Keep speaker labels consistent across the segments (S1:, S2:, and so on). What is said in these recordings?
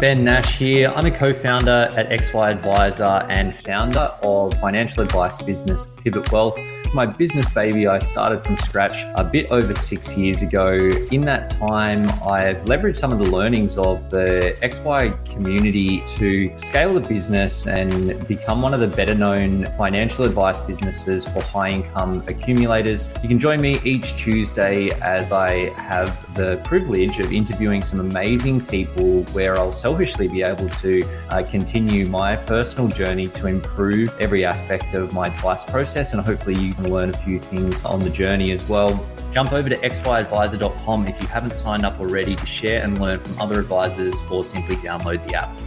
S1: Ben Nash here. I'm a co founder at XY Advisor and founder of financial advice business Pivot Wealth my business baby I started from scratch a bit over six years ago. In that time, I've leveraged some of the learnings of the XY community to scale the business and become one of the better known financial advice businesses for high income accumulators. You can join me each Tuesday as I have the privilege of interviewing some amazing people where I'll selfishly be able to uh, continue my personal journey to improve every aspect of my advice process and hopefully you can learn a few things on the journey as well. Jump over to xyadvisor.com if you haven't signed up already to share and learn from other advisors or simply download the app.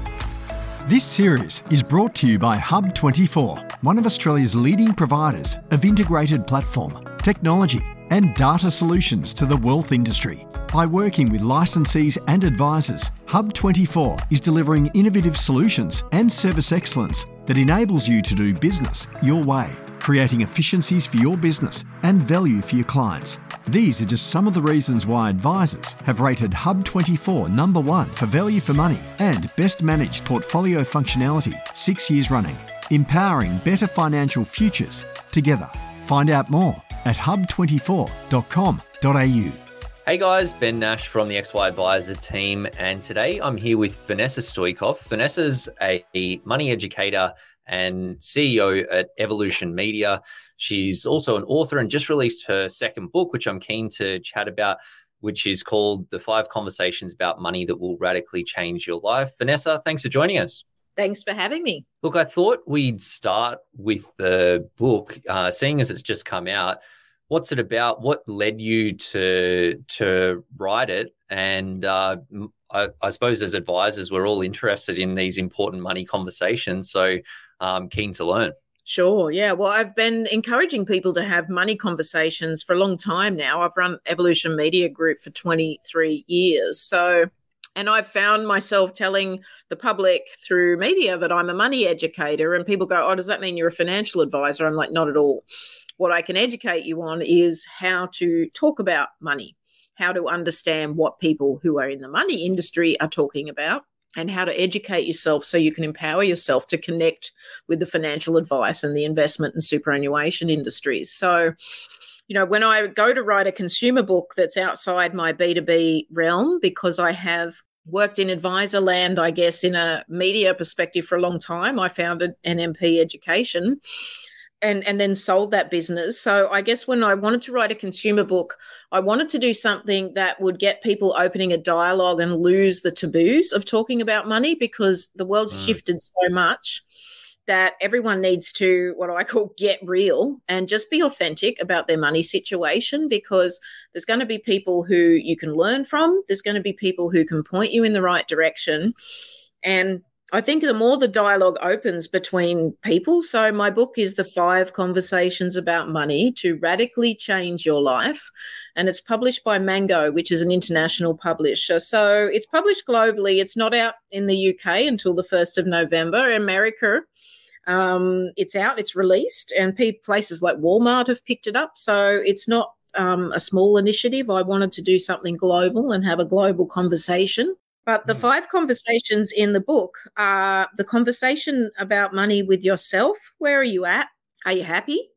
S2: This series is brought to you by Hub24, one of Australia's leading providers of integrated platform, technology, and data solutions to the wealth industry. By working with licensees and advisors, Hub24 is delivering innovative solutions and service excellence that enables you to do business your way creating efficiencies for your business and value for your clients. These are just some of the reasons why advisors have rated Hub24 number one for value for money and best managed portfolio functionality six years running, empowering better financial futures together. Find out more at hub24.com.au.
S1: Hey guys, Ben Nash from the XY Advisor team, and today I'm here with Vanessa Stoikov. Vanessa's a money educator and CEO at Evolution Media. She's also an author and just released her second book, which I'm keen to chat about, which is called The Five Conversations About Money That Will Radically Change Your Life. Vanessa, thanks for joining us.
S3: Thanks for having me.
S1: Look, I thought we'd start with the book, uh, seeing as it's just come out. What's it about? What led you to to write it? And uh, I, I suppose as advisors, we're all interested in these important money conversations. So um, keen to learn.
S3: Sure. Yeah. Well, I've been encouraging people to have money conversations for a long time now. I've run Evolution Media Group for 23 years. So, and I've found myself telling the public through media that I'm a money educator, and people go, Oh, does that mean you're a financial advisor? I'm like, Not at all. What I can educate you on is how to talk about money, how to understand what people who are in the money industry are talking about and how to educate yourself so you can empower yourself to connect with the financial advice and the investment and superannuation industries. So, you know, when I go to write a consumer book that's outside my B2B realm, because I have worked in advisor land, I guess, in a media perspective for a long time, I founded NMP Education and and then sold that business. So I guess when I wanted to write a consumer book, I wanted to do something that would get people opening a dialogue and lose the taboos of talking about money because the world's mm. shifted so much that everyone needs to what I call get real and just be authentic about their money situation because there's going to be people who you can learn from, there's going to be people who can point you in the right direction and I think the more the dialogue opens between people. So, my book is The Five Conversations About Money to Radically Change Your Life. And it's published by Mango, which is an international publisher. So, it's published globally. It's not out in the UK until the 1st of November. America, um, it's out, it's released, and places like Walmart have picked it up. So, it's not um, a small initiative. I wanted to do something global and have a global conversation. But the hmm. five conversations in the book are the conversation about money with yourself. Where are you at? Are you happy?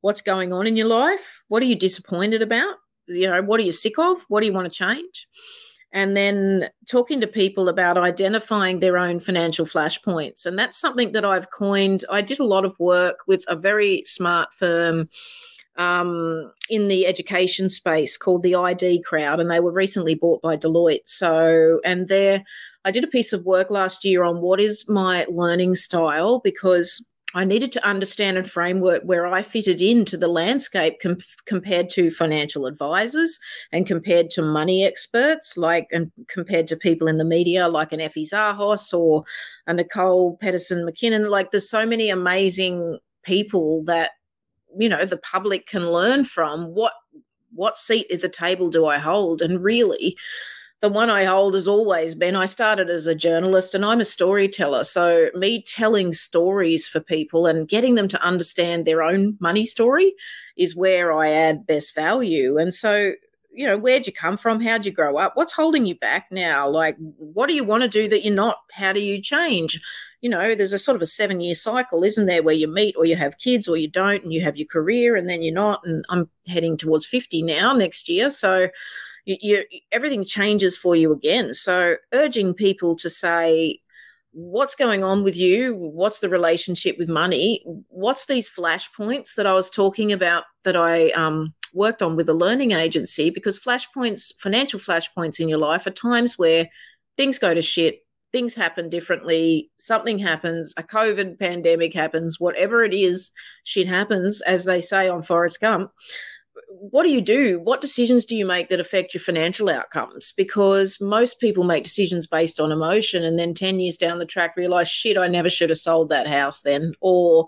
S3: What's going on in your life? What are you disappointed about? You know, what are you sick of? What do you want to change? And then talking to people about identifying their own financial flashpoints. And that's something that I've coined. I did a lot of work with a very smart firm um, in the education space called the ID Crowd, and they were recently bought by Deloitte. So, and there, I did a piece of work last year on what is my learning style because I needed to understand a framework where I fitted into the landscape com- compared to financial advisors and compared to money experts, like and compared to people in the media like an Effie Zahos or a Nicole Pedersen McKinnon. Like there's so many amazing people that you know the public can learn from. What what seat at the table do I hold? And really, the one I hold has always been I started as a journalist and I'm a storyteller. So, me telling stories for people and getting them to understand their own money story is where I add best value. And so, you know, where'd you come from? How'd you grow up? What's holding you back now? Like, what do you want to do that you're not? How do you change? You know, there's a sort of a seven year cycle, isn't there, where you meet or you have kids or you don't and you have your career and then you're not. And I'm heading towards 50 now next year. So, you, you, everything changes for you again. So, urging people to say, what's going on with you? What's the relationship with money? What's these flashpoints that I was talking about that I um, worked on with a learning agency? Because flashpoints, financial flashpoints in your life, are times where things go to shit. Things happen differently. Something happens. A COVID pandemic happens. Whatever it is, shit happens, as they say on Forrest Gump what do you do? What decisions do you make that affect your financial outcomes? Because most people make decisions based on emotion and then 10 years down the track realize, shit, I never should have sold that house then. Or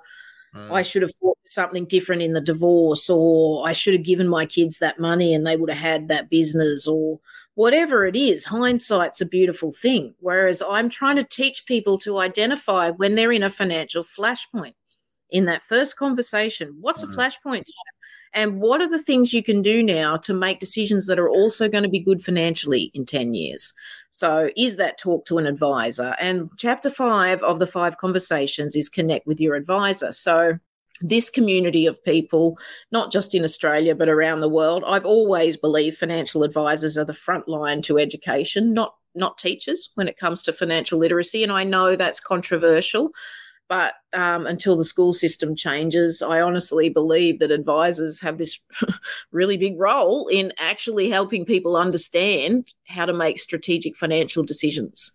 S3: mm. I should have thought something different in the divorce. Or I should have given my kids that money and they would have had that business. Or whatever it is, hindsight's a beautiful thing. Whereas I'm trying to teach people to identify when they're in a financial flashpoint. In that first conversation, what's mm. a flashpoint and what are the things you can do now to make decisions that are also going to be good financially in 10 years? So, is that talk to an advisor? And chapter five of the five conversations is connect with your advisor. So, this community of people, not just in Australia, but around the world, I've always believed financial advisors are the front line to education, not not teachers when it comes to financial literacy. And I know that's controversial. But um, until the school system changes, I honestly believe that advisors have this really big role in actually helping people understand how to make strategic financial decisions.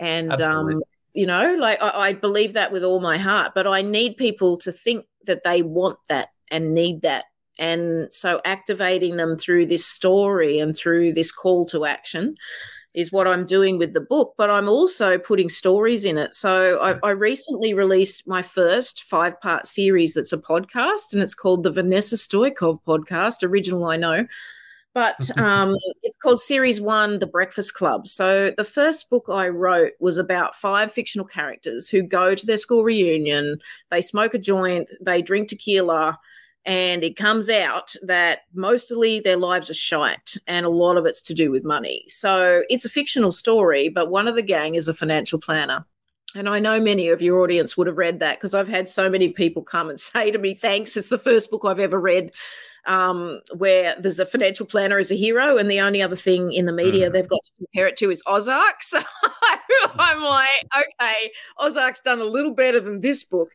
S3: And, um, you know, like I, I believe that with all my heart, but I need people to think that they want that and need that and so activating them through this story and through this call to action is what I'm doing with the book, but I'm also putting stories in it. So I, I recently released my first five part series that's a podcast, and it's called the Vanessa Stoikov podcast. Original, I know. But um, it's called Series One, The Breakfast Club. So the first book I wrote was about five fictional characters who go to their school reunion, they smoke a joint, they drink tequila, and it comes out that mostly their lives are shite and a lot of it's to do with money. So it's a fictional story, but one of the gang is a financial planner. And I know many of your audience would have read that because I've had so many people come and say to me, thanks, it's the first book I've ever read um, where there's a financial planner as a hero, and the only other thing in the media mm. they've got to compare it to is Ozark. So I'm like, okay, Ozark's done a little better than this book.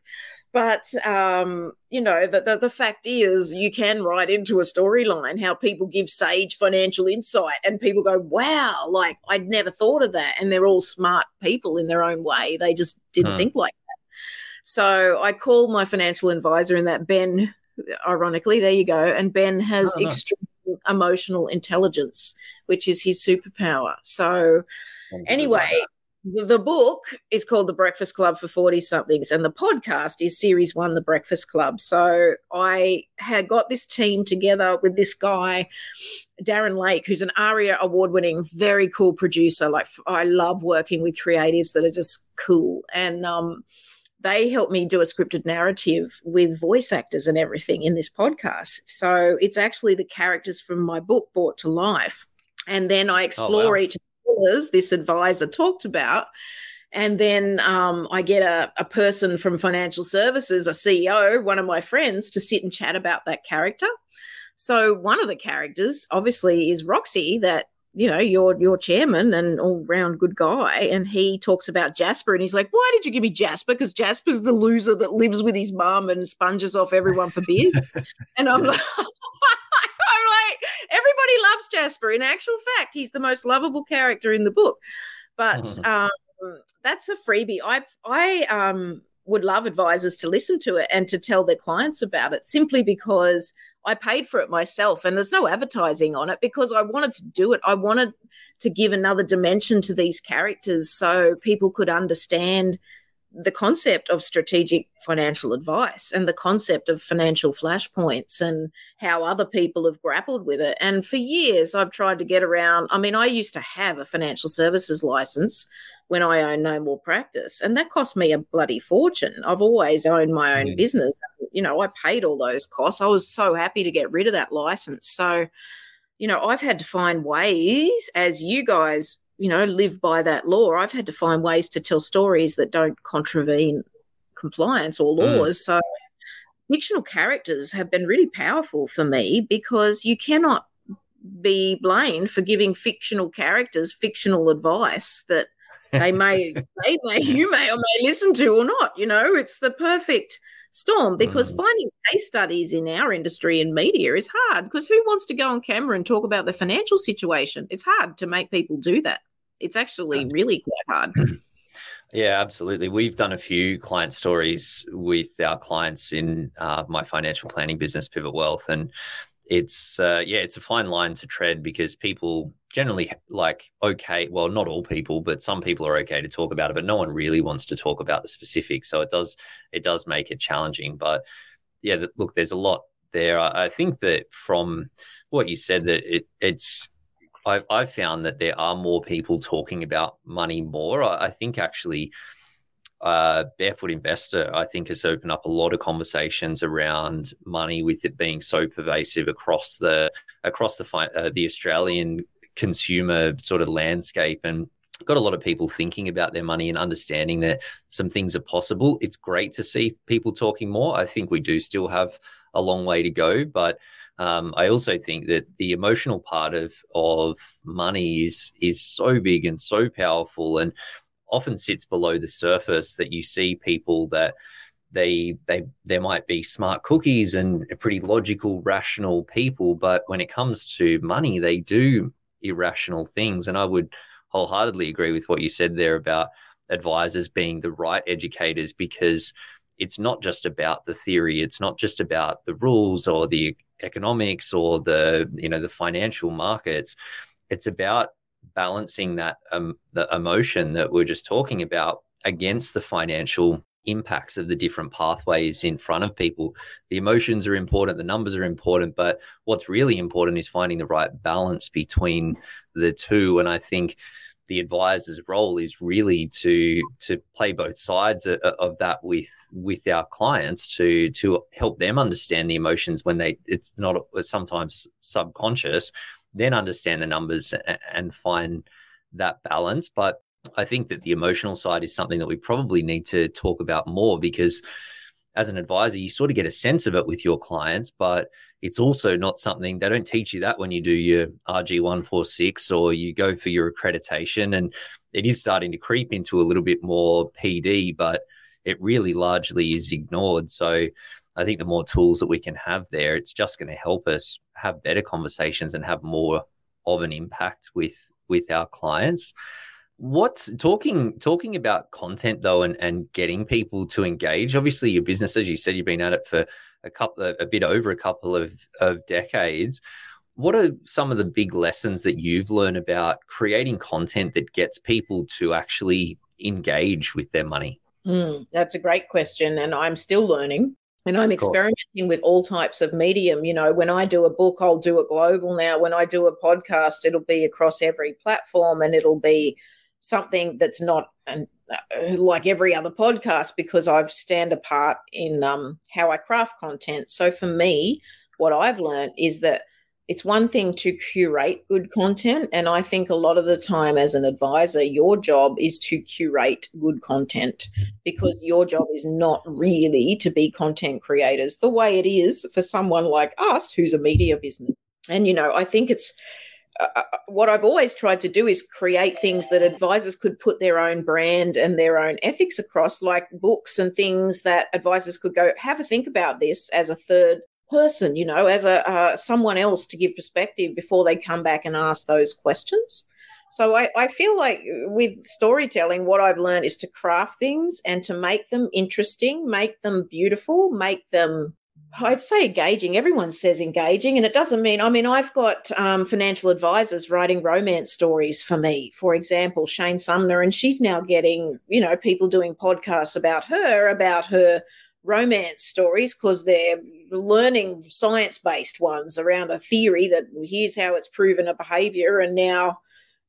S3: But um, you know, the, the, the fact is, you can write into a storyline how people give sage financial insight, and people go, "Wow!" Like I'd never thought of that, and they're all smart people in their own way. They just didn't huh. think like that. So I called my financial advisor in that Ben. Ironically, there you go. And Ben has oh, extreme emotional intelligence, which is his superpower. So, anyway, the book is called The Breakfast Club for 40 somethings, and the podcast is Series One, The Breakfast Club. So I had got this team together with this guy, Darren Lake, who's an ARIA award winning, very cool producer. Like, I love working with creatives that are just cool. And, um, they helped me do a scripted narrative with voice actors and everything in this podcast. So it's actually the characters from my book brought to life. And then I explore oh, wow. each pillars this advisor talked about. And then um, I get a, a person from financial services, a CEO, one of my friends, to sit and chat about that character. So one of the characters, obviously, is Roxy, that you know your your chairman and all round good guy and he talks about jasper and he's like why did you give me jasper because jasper's the loser that lives with his mum and sponges off everyone for beers and i'm like loves Jasper. In actual fact, he's the most lovable character in the book. But mm-hmm. um, that's a freebie. I I um would love advisors to listen to it and to tell their clients about it simply because I paid for it myself and there's no advertising on it because I wanted to do it. I wanted to give another dimension to these characters so people could understand the concept of strategic financial advice and the concept of financial flashpoints and how other people have grappled with it. And for years, I've tried to get around. I mean, I used to have a financial services license when I owned No More Practice, and that cost me a bloody fortune. I've always owned my own mm. business. You know, I paid all those costs. I was so happy to get rid of that license. So, you know, I've had to find ways, as you guys you know, live by that law. I've had to find ways to tell stories that don't contravene compliance or mm. laws. Mm. So fictional characters have been really powerful for me because you cannot be blamed for giving fictional characters fictional advice that they may they may you may or may listen to or not you know it's the perfect storm because mm. finding case studies in our industry and media is hard because who wants to go on camera and talk about the financial situation it's hard to make people do that it's actually really quite hard.
S1: Yeah, absolutely. We've done a few client stories with our clients in uh, my financial planning business, Pivot Wealth, and it's uh, yeah, it's a fine line to tread because people generally like okay, well, not all people, but some people are okay to talk about it, but no one really wants to talk about the specifics. So it does it does make it challenging. But yeah, look, there's a lot there. I think that from what you said that it, it's I've, I've found that there are more people talking about money more. I, I think actually, uh, Barefoot Investor, I think, has opened up a lot of conversations around money, with it being so pervasive across the across the uh, the Australian consumer sort of landscape, and got a lot of people thinking about their money and understanding that some things are possible. It's great to see people talking more. I think we do still have a long way to go, but um, I also think that the emotional part of of money is is so big and so powerful, and often sits below the surface. That you see people that they they there might be smart cookies and pretty logical, rational people, but when it comes to money, they do irrational things. And I would wholeheartedly agree with what you said there about advisors being the right educators because it's not just about the theory it's not just about the rules or the economics or the you know the financial markets it's about balancing that um, the emotion that we're just talking about against the financial impacts of the different pathways in front of people. The emotions are important the numbers are important but what's really important is finding the right balance between the two. And i think the advisor's role is really to to play both sides of, of, that with with our clients to to help them understand the emotions when they it's not sometimes subconscious then understand the numbers and, and find that balance. But i think that the emotional side is something that we probably need to talk about more because as an advisor you sort of get a sense of it with your clients but it's also not something they don't teach you that when you do your RG146 or you go for your accreditation. And it is starting to creep into a little bit more PD, but it really largely is ignored. So I think the more tools that we can have there, it's just going to help us have better conversations and have more of an impact with with our clients. What's talking talking about content though and, and getting people to engage? Obviously, your business, as you said, you've been at it for a couple a bit over a couple of, of decades. What are some of the big lessons that you've learned about creating content that gets people to actually engage with their money?
S3: Mm, that's a great question and i'm still learning and i'm experimenting with all types of medium. You know when i do a book i'll do it global now. When i do a podcast it'll be across every platform and it'll be something that's not an uh, like every other podcast because I've stand apart in um, how I craft content. So for me, what I've learned is that it's one thing to curate good content. And I think a lot of the time, as an advisor, your job is to curate good content because your job is not really to be content creators the way it is for someone like us who's a media business. And, you know, I think it's uh, uh, what I've always tried to do is create things that advisors could put their own brand and their own ethics across, like books and things that advisors could go have a think about this as a third person, you know, as a uh, someone else to give perspective before they come back and ask those questions. So I, I feel like with storytelling, what I've learned is to craft things and to make them interesting, make them beautiful, make them I'd say engaging. Everyone says engaging, and it doesn't mean. I mean, I've got um, financial advisors writing romance stories for me. For example, Shane Sumner, and she's now getting you know people doing podcasts about her about her romance stories because they're learning science based ones around a theory that here's how it's proven a behavior, and now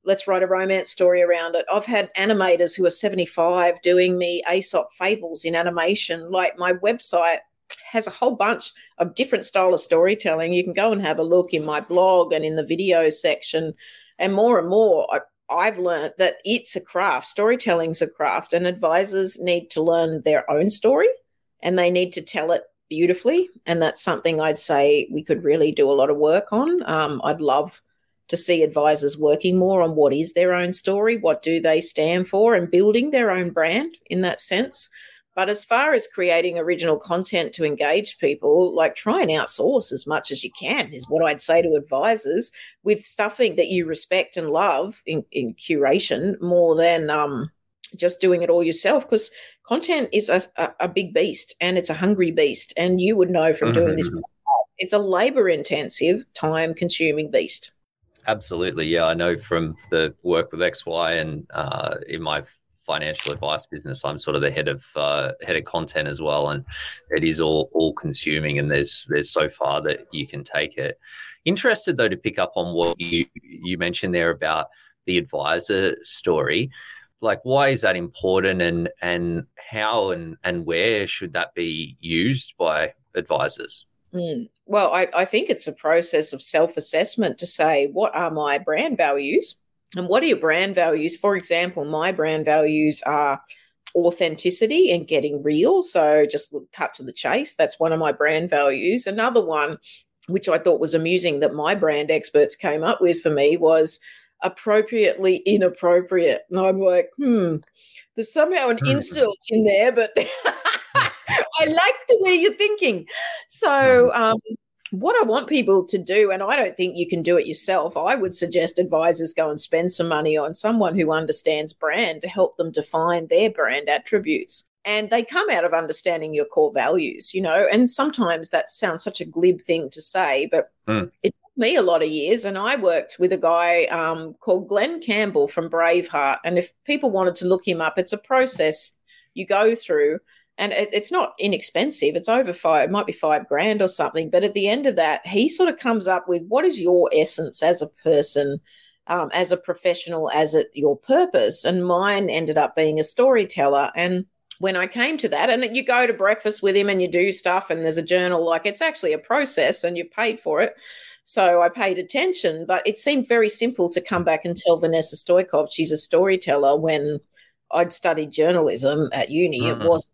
S3: let's write a romance story around it. I've had animators who are 75 doing me Aesop fables in animation. Like my website has a whole bunch of different style of storytelling. You can go and have a look in my blog and in the video section. And more and more, I, I've learned that it's a craft. Storytelling's a craft, and advisors need to learn their own story and they need to tell it beautifully. And that's something I'd say we could really do a lot of work on. Um, I'd love to see advisors working more on what is their own story, what do they stand for, and building their own brand in that sense. But as far as creating original content to engage people, like try and outsource as much as you can, is what I'd say to advisors with stuffing that you respect and love in, in curation more than um, just doing it all yourself. Because content is a, a, a, big beast and it's a hungry beast. And you would know from mm-hmm. doing this, it's a labor intensive, time consuming beast.
S1: Absolutely. Yeah. I know from the work with XY and uh, in my financial advice business. I'm sort of the head of uh, head of content as well, and it is all all consuming. And there's there's so far that you can take it. Interested though to pick up on what you you mentioned there about the advisor story. Like, why is that important, and and how and and where should that be used by advisors?
S3: Mm. Well, I, I think it's a process of self assessment to say what are my brand values and what are your brand values? For example, my brand values are authenticity and getting real. So just cut to the chase. That's one of my brand values. Another one, which I thought was amusing that my brand experts came up with for me, was appropriately inappropriate. And I'm like, hmm, there's somehow an hmm. insult in there, but I like the way you're thinking. So, hmm. um, what I want people to do, and I don't think you can do it yourself, I would suggest advisors go and spend some money on someone who understands brand to help them define their brand attributes. And they come out of understanding your core values, you know, and sometimes that sounds such a glib thing to say, but mm. it took me a lot of years. And I worked with a guy um, called Glenn Campbell from Braveheart. And if people wanted to look him up, it's a process you go through and it, it's not inexpensive. It's over five, it might be five grand or something. But at the end of that, he sort of comes up with what is your essence as a person, um, as a professional, as a, your purpose. And mine ended up being a storyteller. And when I came to that, and you go to breakfast with him and you do stuff, and there's a journal, like it's actually a process and you're paid for it. So I paid attention, but it seemed very simple to come back and tell Vanessa Stoikov she's a storyteller when I'd studied journalism at uni. Mm-hmm. It was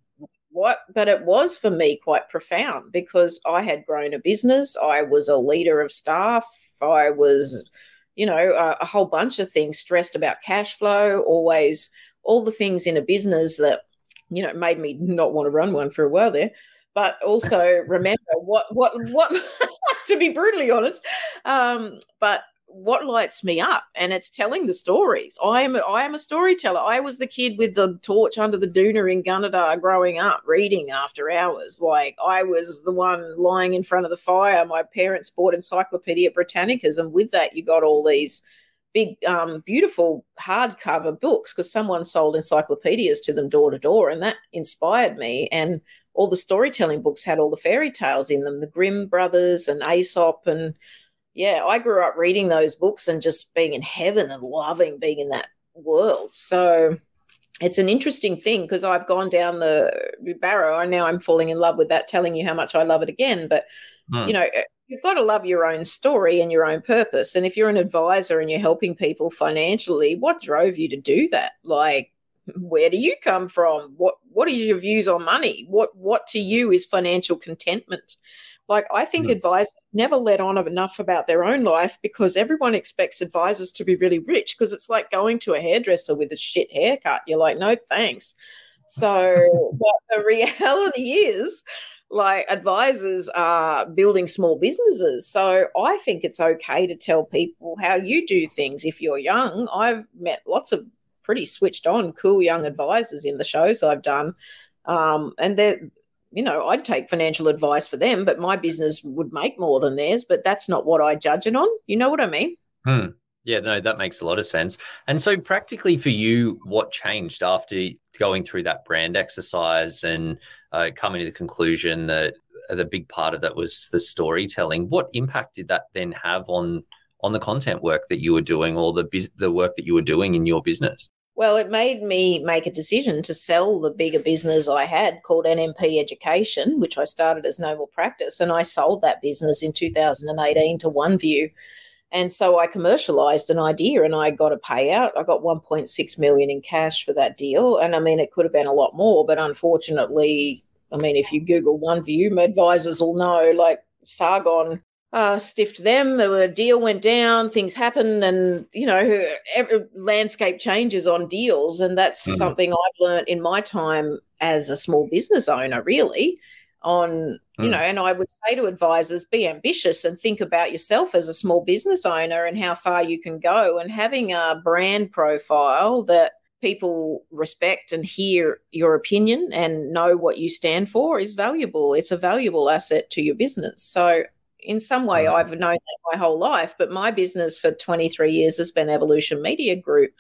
S3: what, but it was for me quite profound because I had grown a business. I was a leader of staff. I was, you know, a, a whole bunch of things, stressed about cash flow, always all the things in a business that, you know, made me not want to run one for a while there but also remember what what what to be brutally honest um, but what lights me up and it's telling the stories. I am i am a storyteller. I was the kid with the torch under the doona in gunnedah growing up reading after hours. Like i was the one lying in front of the fire. My parents bought encyclopedia britannicas and with that you got all these big um, beautiful hardcover books because someone sold encyclopedias to them door to door and that inspired me. And all the storytelling books had all the fairy tales in them the grimm brothers and aesop and yeah, I grew up reading those books and just being in heaven and loving being in that world. So it's an interesting thing because I've gone down the barrow and now I'm falling in love with that, telling you how much I love it again. But, mm. you know, eh, you've got to love your own story and your own purpose. And if you're an advisor and you're helping people financially, what drove you to do that? Like, where do you come from? What what are your views on money? What what to you is financial contentment? Like, I think yeah. advisors never let on enough about their own life because everyone expects advisors to be really rich because it's like going to a hairdresser with a shit haircut. You're like, no thanks. So, but the reality is, like advisors are building small businesses. So I think it's okay to tell people how you do things if you're young. I've met lots of pretty switched on, cool young advisors in the shows I've done. Um, and they're, you know, I'd take financial advice for them, but my business would make more than theirs. But that's not what I judge it on. You know what I mean?
S1: Hmm. Yeah, no, that makes a lot of sense. And so, practically for you, what changed after going through that brand exercise and uh, coming to the conclusion that the big part of that was the storytelling? What impact did that then have on on the content work that you were doing, or the the work that you were doing in your business?
S3: Well, it made me make a decision to sell the bigger business I had called NMP Education, which I started as Noble Practice, and I sold that business in 2018 to OneVue and so I commercialized an idea and I got a payout. I got 1.6 million in cash for that deal. And I mean, it could have been a lot more, but unfortunately, I mean, if you Google OneVue, my advisors will know like Sargon uh, stiffed them. A deal went down, things happened, and you know, every, landscape changes on deals, and that's mm-hmm. something I've learned in my time as a small business owner. Really, on you mm. know and i would say to advisors be ambitious and think about yourself as a small business owner and how far you can go and having a brand profile that people respect and hear your opinion and know what you stand for is valuable it's a valuable asset to your business so in some way i've known that my whole life but my business for 23 years has been evolution media group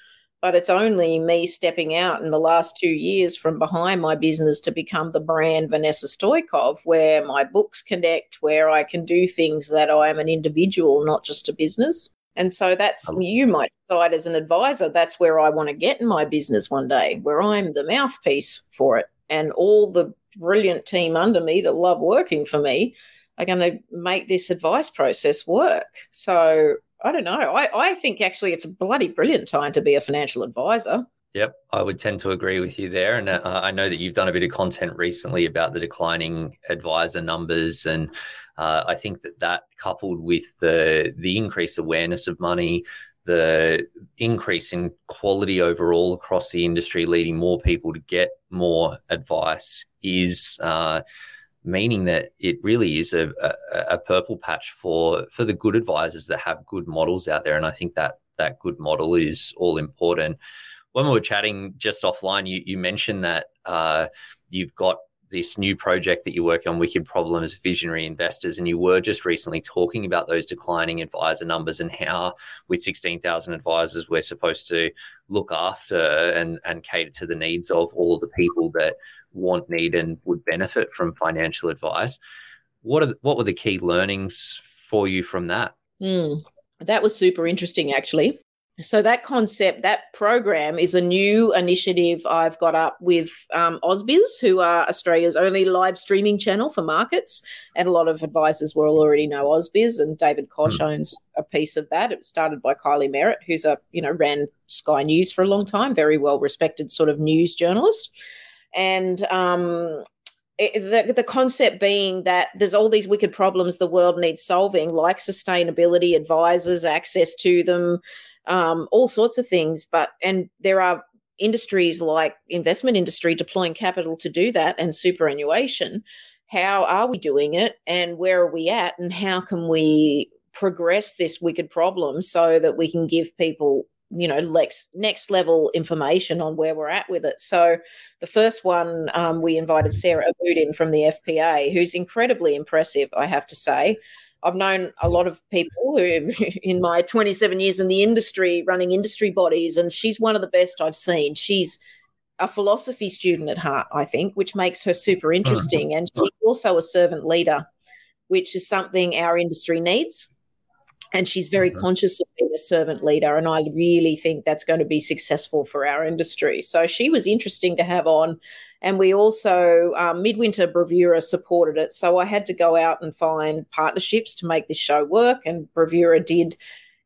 S3: but it's only me stepping out in the last two years from behind my business to become the brand Vanessa Stoikov, where my books connect, where I can do things that I am an individual, not just a business. And so that's um, you might decide as an advisor, that's where I want to get in my business one day, where I'm the mouthpiece for it. And all the brilliant team under me that love working for me are going to make this advice process work. So I don't know. I, I think actually it's a bloody brilliant time to be a financial advisor.
S1: Yep, I would tend to agree with you there. And uh, I know that you've done a bit of content recently about the declining advisor numbers, and uh, I think that that coupled with the the increased awareness of money, the increase in quality overall across the industry, leading more people to get more advice, is. Uh, meaning that it really is a, a, a, purple patch for for the good advisors that have good models out there. And I think that that good model is all important. When we were chatting just offline, you, you mentioned that uh, you've got this new project that you're working on, Wicked Problems Visionary Investors, and you were just recently talking about those declining advisor numbers and how, with 16,000 advisors, we're supposed to look after and, and cater to the needs of all the people that want, need, and would benefit from financial advice. What are what were the key learnings for you from that?
S3: Mm, that was super interesting, actually. So that concept, that program, is a new initiative I've got up with um, Ausbiz, who are Australia's only live streaming channel for markets, and a lot of advisors will already know Ausbiz, and David Koch mm. owns a piece of that. It was started by Kylie Merritt, who's a you know ran Sky News for a long time, very well respected sort of news journalist and um, it, the, the concept being that there's all these wicked problems the world needs solving, like sustainability, advisors, access to them, um, all sorts of things. But and there are industries like investment industry deploying capital to do that and superannuation. How are we doing it, and where are we at, and how can we progress this wicked problem so that we can give people you know next next level information on where we're at with it. So the first one um, we invited sarah Abood from the fpa who's incredibly impressive i have to say. I've known a lot of people who in my 27 years in the industry running industry bodies and she's one of the best i've seen. She's a philosophy student at heart i think which makes her super mm-hmm. interesting and she's also a servant leader which is something our industry needs and she's very mm-hmm. conscious of being a servant leader and i really think that's going to be successful for our industry. So she was interesting to have on and we also um, midwinter bravura supported it. So i had to go out and find partnerships to make this show work and bravura did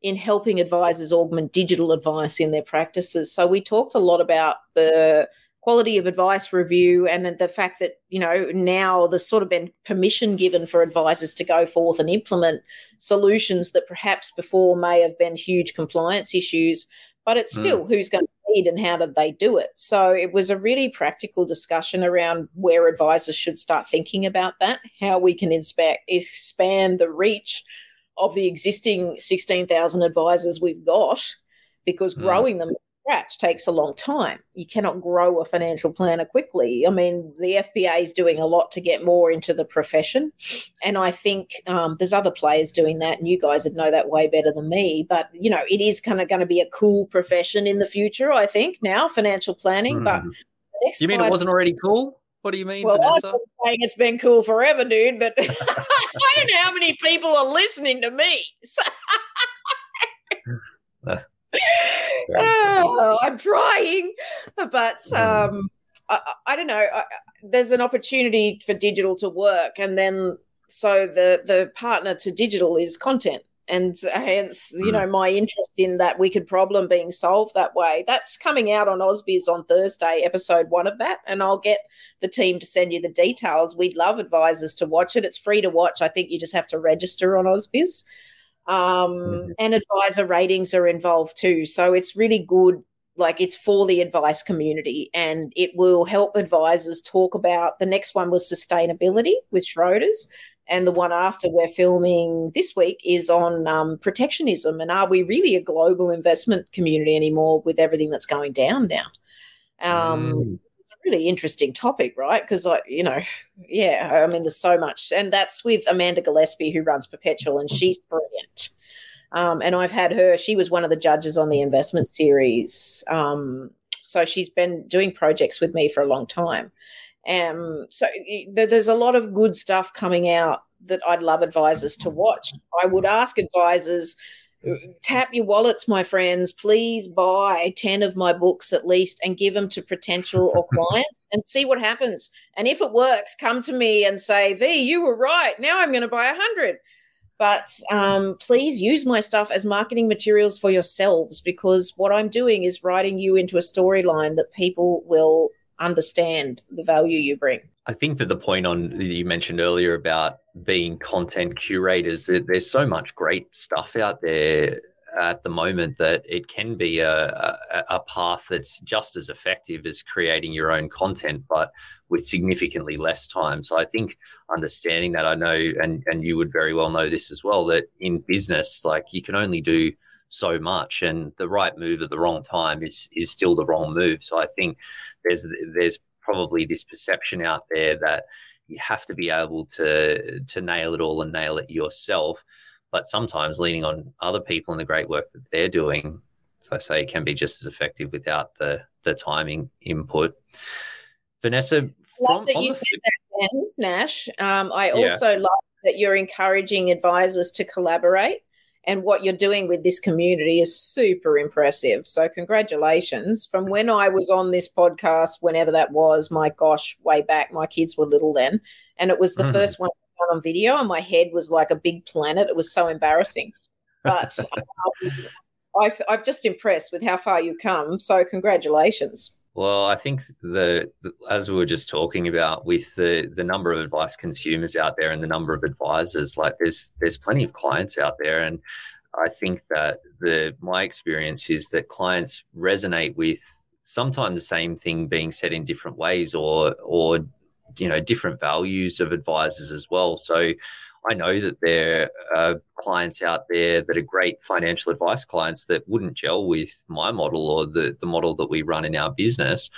S3: in helping advisors augment digital advice in their practices. So we talked a lot about the quality of advice review and the fact that you know now there's sort of been permission given for advisors to go forth and implement solutions that perhaps before may have been huge compliance issues but it's hmm. still mm. who's going to lead and how did they do it? So it was a really practical discussion around where advisors should start thinking about that, how we can inspect, expand the reach of the existing 16,000 advisors we've got because mm. growing them scratch takes a long time. You cannot grow a financial planner quickly. I mean, the FPA is doing a lot to get more into the profession. And I think um, there's other players doing that, and you guys would know that way better than me. But, you know, it is kind of going to be a cool profession in the future, I think, now, financial planning. Mm. But
S1: you mean it wasn't already cool? What do you mean,
S3: well,
S1: Vanessa?
S3: I'm saying it's been cool forever, dude, but I don't know how many people are listening to me. So oh, I'm trying, but mm. um, I, I, don't know. I, there's an opportunity for digital to work, and then so the the partner to digital is content, and hence you mm. know my interest in that wicked problem being solved that way. That's coming out on Ausbiz on Thursday, episode one of that, and I'll get the team to send you the details. We'd love advisors to watch it. It's free to watch. I think you just have to register on Ausbiz. Um, mm-hmm. And advisor ratings are involved too. So it's really good. Like it's for the advice community and it will help advisors talk about the next one was sustainability with Schroders. And the one after we're filming this week is on um, protectionism. And are we really a global investment community anymore with everything that's going down now? Um, mm really interesting topic, right? Because I, you know, yeah, I mean, there's so much, and that's with Amanda Gillespie who runs Perpetual, and she's brilliant. Um, and I've had her; she was one of the judges on the investment series. Um, so she's been doing projects with me for a long time. Um, so there's a lot of good stuff coming out that I'd love advisors to watch. I would ask advisors tap your wallets, my friends. Please buy 10 of my books at least and give them to potential or clients and see what happens. And if it works, come to me and say, V, you were right. Now I'm going to buy a 100. But um, please use my stuff as marketing materials for yourselves because what I'm doing is writing you into a storyline that people will understand the value you bring.
S1: I think that the point on that you mentioned earlier about being content curators, that there's so much great stuff out there at the moment that it can be a, a, a, path that's just as effective as creating your own content, but with significantly less time. So I think understanding that, I know, and and you would very well know this as well, that in business, like you can only do so much, and the right move at the wrong time is is still the wrong move. So I think there's there's probably this perception out there that you have to be able to to nail it all and nail it yourself. But sometimes leaning on other people and the great work that they're doing, as I say, can be just as effective without the the timing input. Vanessa,
S3: love that you said that, ben, Nash. Um, I also yeah. love that you're encouraging advisors to collaborate and what you're doing with this community is super impressive. So, congratulations. From when I was on this podcast, whenever that was, my gosh, way back, my kids were little then. And it was the mm. first one on video, and my head was like a big planet. It was so embarrassing. But I've, I've just impressed with how far you've come. So, congratulations.
S1: Well, I think the, the, as we were just talking about with the the number of advice consumers out there and the number of advisors, like there's there's plenty of clients out there, and I think that the my experience is that clients resonate with sometimes the same thing being said in different ways, or or you know different values of advisors as well. So I know that there are clients out there that are great financial advice clients that wouldn't gel with my model or the, the model that we run in our business.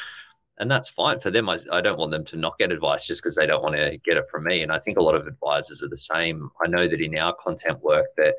S1: And that's fine for them. I, I don't want them to not get advice just because they don't want to get it from me. And I think a lot of advisors are the same. I know that in our content work that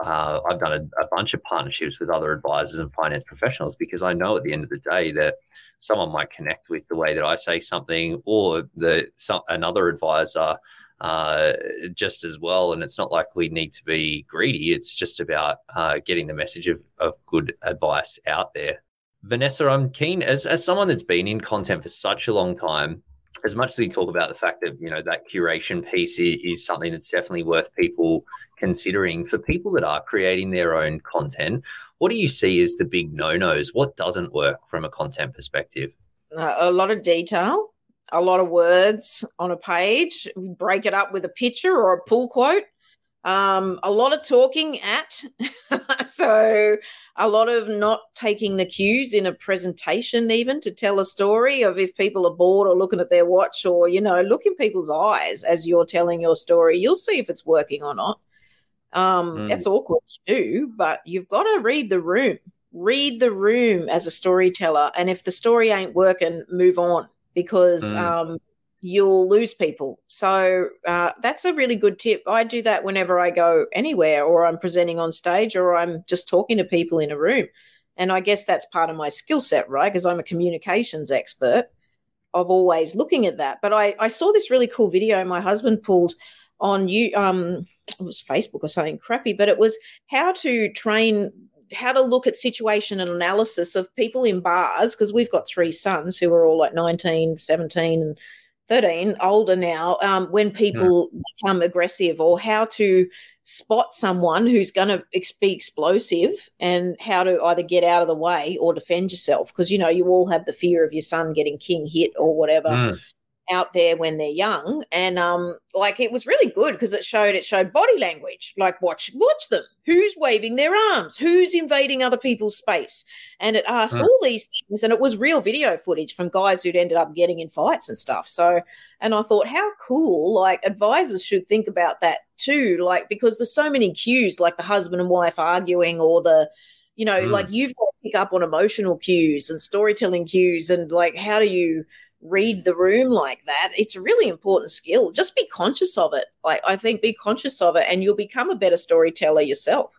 S1: uh, I've done a, a, bunch of partnerships with other advisors and finance professionals because I know at the end of the day that someone might connect with the way that I say something, or the another advisor uh, just as well. And it's not like we need to be greedy. It's just about uh, getting the message of, of good advice out there. Vanessa, I'm keen as, as someone that's been in content for such a long time. As much as we talk about the fact that you know that curation piece is something that's definitely worth people considering for people that are creating their own content, what do you see as the big no nos? What doesn't work from a content perspective?
S3: Uh, a lot of detail a lot of words on a page, break it up with a picture or a pull quote. Um, a lot of talking at, so a lot of not taking the cues in a presentation, even to tell a story of if people are bored or looking at their watch or, you know, look in people's eyes as you're telling your story. You'll see if it's working or not. Um, mm. It's awkward to do, but you've got to read the room. Read the room as a storyteller. And if the story ain't working, move on because mm. um, you'll lose people. So uh, that's a really good tip. I do that whenever I go anywhere or I'm presenting on stage or I'm just talking to people in a room. And I guess that's part of my skill set, right? Because I'm a communications expert of always looking at that. But I, I saw this really cool video my husband pulled on you um it was Facebook or something crappy, but it was how to train how to look at situation and analysis of people in bars because we've got three sons who are all like 19 17 and 13 older now um, when people yeah. become aggressive or how to spot someone who's going to be explosive and how to either get out of the way or defend yourself because you know you all have the fear of your son getting king hit or whatever mm out there when they're young and um like it was really good because it showed it showed body language like watch watch them. Who's waving their arms? Who's invading other people's space? And it asked all these things and it was real video footage from guys who'd ended up getting in fights and stuff so and i thought how cool like advisors should think about that too like because there's so many cues like the husband and wife arguing or the you know mm. like you've got to pick up on emotional cues and storytelling cues and like how do you read the room like that it's a really important skill. Just be conscious of it. Like i think be conscious of it and you'll become a better storyteller yourself.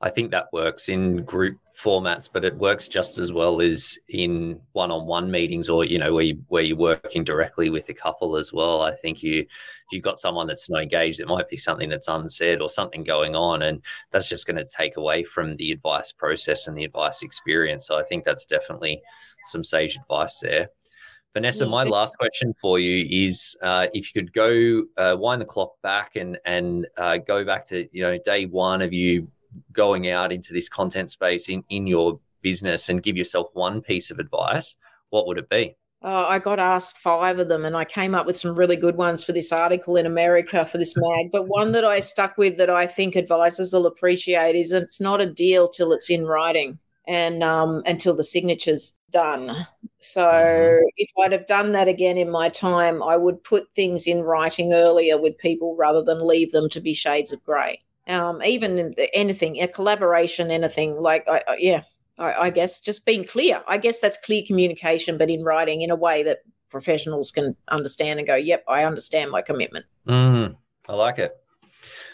S1: I think that works in group formats but it works just as well as in one-on-one meetings or you know where, you, where you're working directly with a couple as well. I think you if you've got someone that's not engaged it might be something that's unsaid or something going on and that's just going to take away from the advice process and the advice experience. So i think that's definitely some sage advice there Vanessa, my last question for you is uh, if you could go uh, wind the clock back and and uh, go back to you know day one of you going out into this content space in in your business and give yourself one piece of advice, what would it be?
S3: Uh, I got asked five of them, and I came up with some really good ones for this article in America for this mag. But one that I stuck with that I think advisors will appreciate is it's not a deal till it's in writing and um, until the signature's done. So mm-hmm. if I'd have done that again in my time, I would put things in writing earlier with people rather than leave them to be shades of grey. Um, even anything, a collaboration, anything like, I, I, yeah, I, I, guess just being clear. I guess that's clear communication, but in writing in a way that professionals can understand and go, "Yep, I understand my commitment."
S1: Mm, I like it,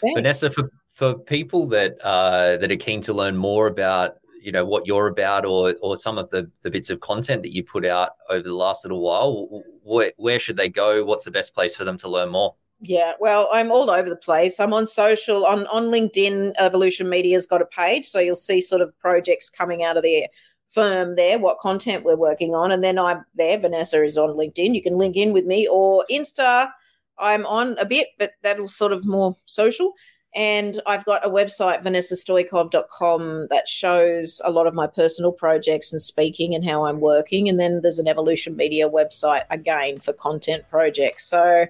S1: Thanks. Vanessa. For for people that uh, that are keen to learn more about you know what you're about or or some of the the bits of content that you put out over the last little while where, where should they go what's the best place for them to learn more
S3: yeah, well, I'm all over the place. I'm on social, on on LinkedIn. Evolution Media's got a page, so you'll see sort of projects coming out of their firm there, what content we're working on, and then I'm there. Vanessa is on LinkedIn. You can link in with me or Insta. I'm on a bit, but that'll sort of more social. And I've got a website, vanessastoykov.com, that shows a lot of my personal projects and speaking and how I'm working. And then there's an Evolution Media website again for content projects. So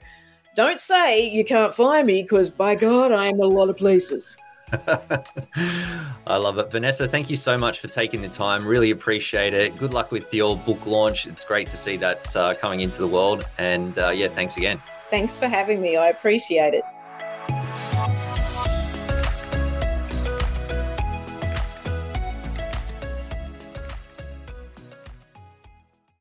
S3: don't say you can't find me because by God, I am in a lot of places.
S1: I love it. Vanessa, thank you so much for taking the time. Really appreciate it. Good luck with your book launch. It's great to see that uh, coming into the world. And uh, yeah, thanks again.
S3: Thanks for having me. I appreciate it.